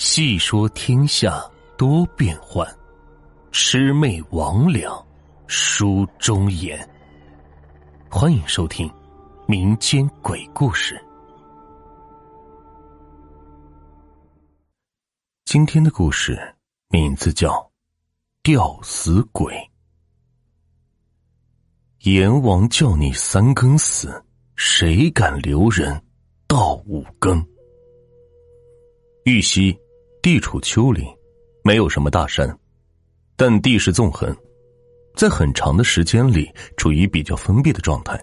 细说天下多变幻，魑魅魍魉书中言。欢迎收听民间鬼故事。今天的故事名字叫《吊死鬼》。阎王叫你三更死，谁敢留人到五更？玉溪地处丘陵，没有什么大山，但地势纵横，在很长的时间里处于比较封闭的状态，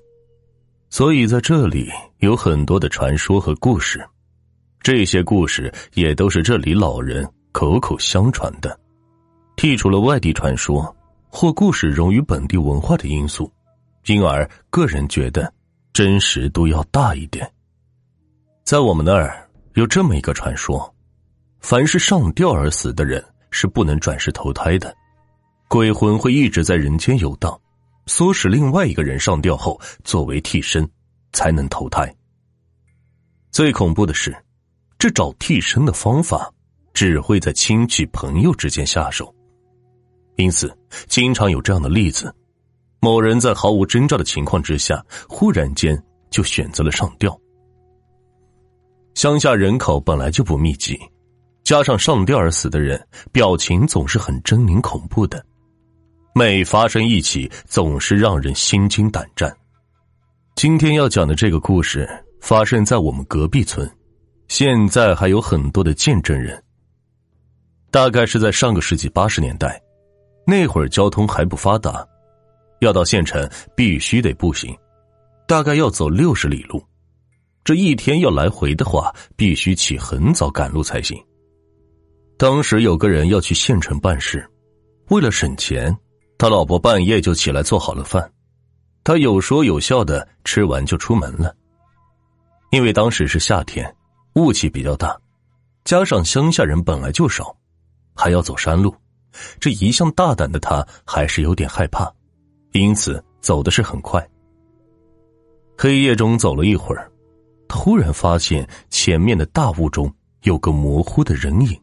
所以在这里有很多的传说和故事。这些故事也都是这里老人口口相传的。剔除了外地传说或故事融于本地文化的因素。因而，个人觉得真实度要大一点。在我们那儿有这么一个传说：凡是上吊而死的人是不能转世投胎的，鬼魂会一直在人间游荡，唆使另外一个人上吊后作为替身，才能投胎。最恐怖的是，这找替身的方法只会在亲戚朋友之间下手，因此经常有这样的例子。某人在毫无征兆的情况之下，忽然间就选择了上吊。乡下人口本来就不密集，加上上吊而死的人表情总是很狰狞恐怖的，每发生一起总是让人心惊胆战。今天要讲的这个故事发生在我们隔壁村，现在还有很多的见证人。大概是在上个世纪八十年代，那会儿交通还不发达。要到县城必须得步行，大概要走六十里路。这一天要来回的话，必须起很早赶路才行。当时有个人要去县城办事，为了省钱，他老婆半夜就起来做好了饭，他有说有笑的吃完就出门了。因为当时是夏天，雾气比较大，加上乡下人本来就少，还要走山路，这一向大胆的他还是有点害怕。因此走的是很快。黑夜中走了一会儿，他忽然发现前面的大雾中有个模糊的人影。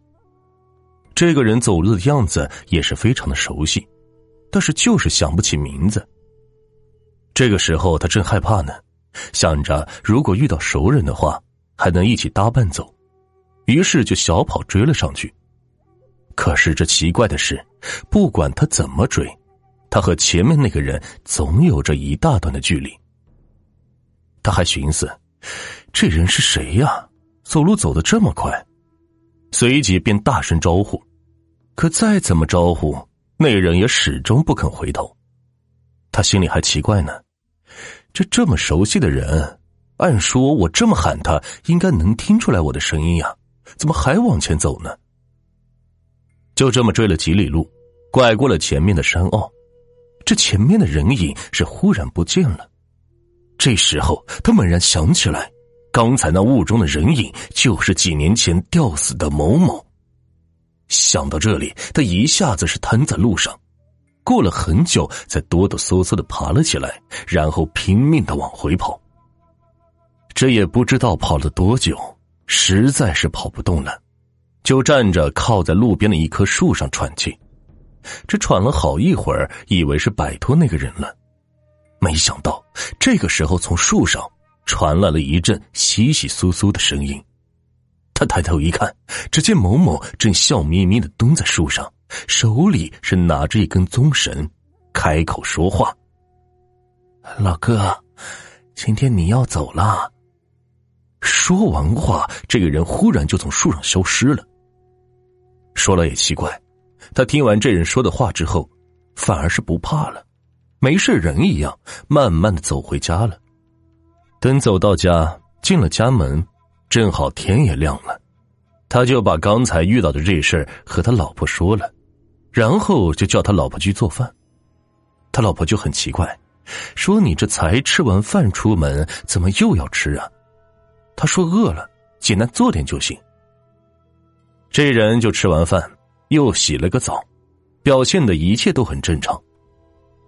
这个人走路的样子也是非常的熟悉，但是就是想不起名字。这个时候他正害怕呢，想着如果遇到熟人的话，还能一起搭伴走，于是就小跑追了上去。可是这奇怪的是，不管他怎么追。他和前面那个人总有着一大段的距离。他还寻思，这人是谁呀？走路走得这么快，随即便大声招呼。可再怎么招呼，那人也始终不肯回头。他心里还奇怪呢，这这么熟悉的人，按说我这么喊他，应该能听出来我的声音呀，怎么还往前走呢？就这么追了几里路，拐过了前面的山坳。这前面的人影是忽然不见了，这时候他猛然想起来，刚才那雾中的人影就是几年前吊死的某某。想到这里，他一下子是瘫在路上，过了很久，才哆哆嗦嗦的爬了起来，然后拼命的往回跑。这也不知道跑了多久，实在是跑不动了，就站着靠在路边的一棵树上喘气。这喘了好一会儿，以为是摆脱那个人了，没想到这个时候从树上传来了一阵稀稀疏疏的声音。他抬头一看，只见某某正笑眯眯的蹲在树上，手里是拿着一根棕绳，开口说话：“老哥，今天你要走了。”说完话，这个人忽然就从树上消失了。说了也奇怪。他听完这人说的话之后，反而是不怕了，没事人一样，慢慢的走回家了。等走到家，进了家门，正好天也亮了，他就把刚才遇到的这事和他老婆说了，然后就叫他老婆去做饭。他老婆就很奇怪，说：“你这才吃完饭出门，怎么又要吃啊？”他说：“饿了，简单做点就行。”这人就吃完饭。又洗了个澡，表现的一切都很正常。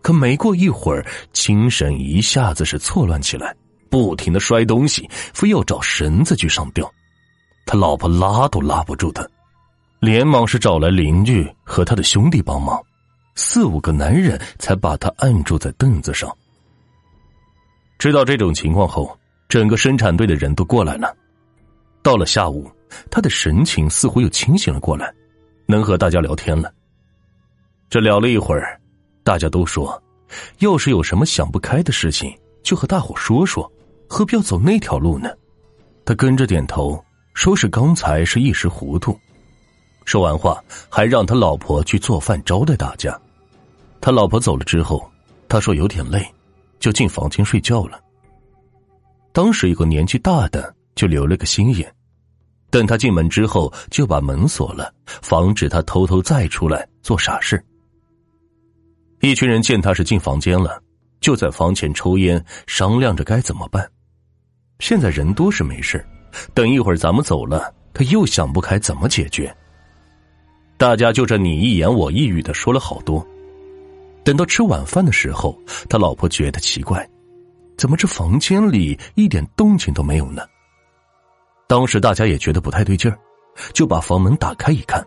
可没过一会儿，精神一下子是错乱起来，不停的摔东西，非要找绳子去上吊。他老婆拉都拉不住他，连忙是找来邻居和他的兄弟帮忙，四五个男人才把他按住在凳子上。知道这种情况后，整个生产队的人都过来了。到了下午，他的神情似乎又清醒了过来，能和大家聊天了。这聊了一会儿，大家都说，要是有什么想不开的事情，就和大伙说说，何必要走那条路呢？他跟着点头，说是刚才是一时糊涂。说完话，还让他老婆去做饭招待大家。他老婆走了之后，他说有点累。就进房间睡觉了。当时一个年纪大的就留了个心眼，等他进门之后就把门锁了，防止他偷偷再出来做傻事。一群人见他是进房间了，就在房前抽烟，商量着该怎么办。现在人多是没事，等一会儿咱们走了，他又想不开怎么解决。大家就这你一言我一语的说了好多。等到吃晚饭的时候，他老婆觉得奇怪，怎么这房间里一点动静都没有呢？当时大家也觉得不太对劲儿，就把房门打开一看，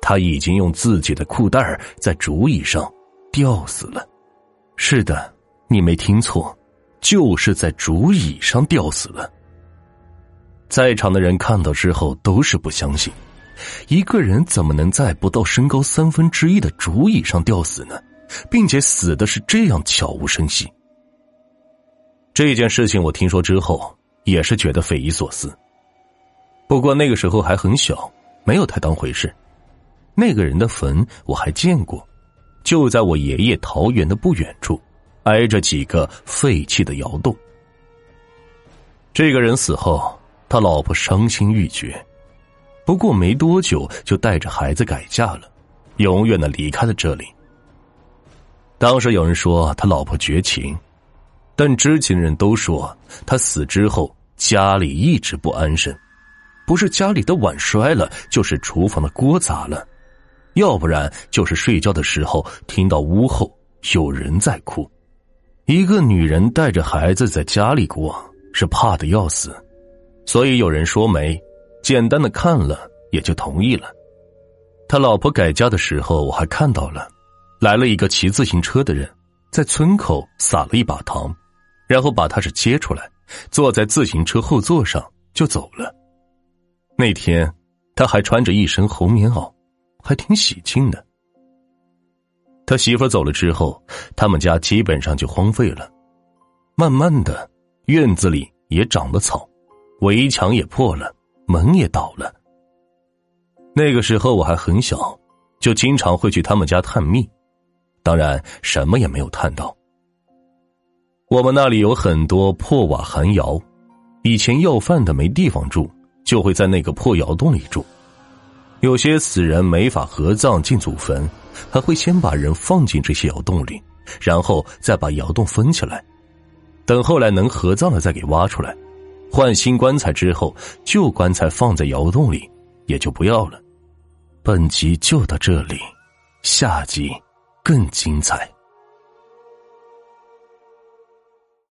他已经用自己的裤带在竹椅上吊死了。是的，你没听错，就是在竹椅上吊死了。在场的人看到之后都是不相信，一个人怎么能在不到身高三分之一的竹椅上吊死呢？并且死的是这样悄无声息。这件事情我听说之后，也是觉得匪夷所思。不过那个时候还很小，没有太当回事。那个人的坟我还见过，就在我爷爷桃园的不远处，挨着几个废弃的窑洞。这个人死后，他老婆伤心欲绝，不过没多久就带着孩子改嫁了，永远的离开了这里。当时有人说他老婆绝情，但知情人都说他死之后家里一直不安生，不是家里的碗摔了，就是厨房的锅砸了，要不然就是睡觉的时候听到屋后有人在哭。一个女人带着孩子在家里过，是怕的要死，所以有人说媒，简单的看了也就同意了。他老婆改嫁的时候，我还看到了。来了一个骑自行车的人，在村口撒了一把糖，然后把他是接出来，坐在自行车后座上就走了。那天他还穿着一身红棉袄，还挺喜庆的。他媳妇走了之后，他们家基本上就荒废了。慢慢的，院子里也长了草，围墙也破了，门也倒了。那个时候我还很小，就经常会去他们家探秘。当然，什么也没有探到。我们那里有很多破瓦寒窑，以前要饭的没地方住，就会在那个破窑洞里住。有些死人没法合葬进祖坟，还会先把人放进这些窑洞里，然后再把窑洞封起来，等后来能合葬了再给挖出来，换新棺材之后，旧棺材放在窑洞里，也就不要了。本集就到这里，下集。更精彩。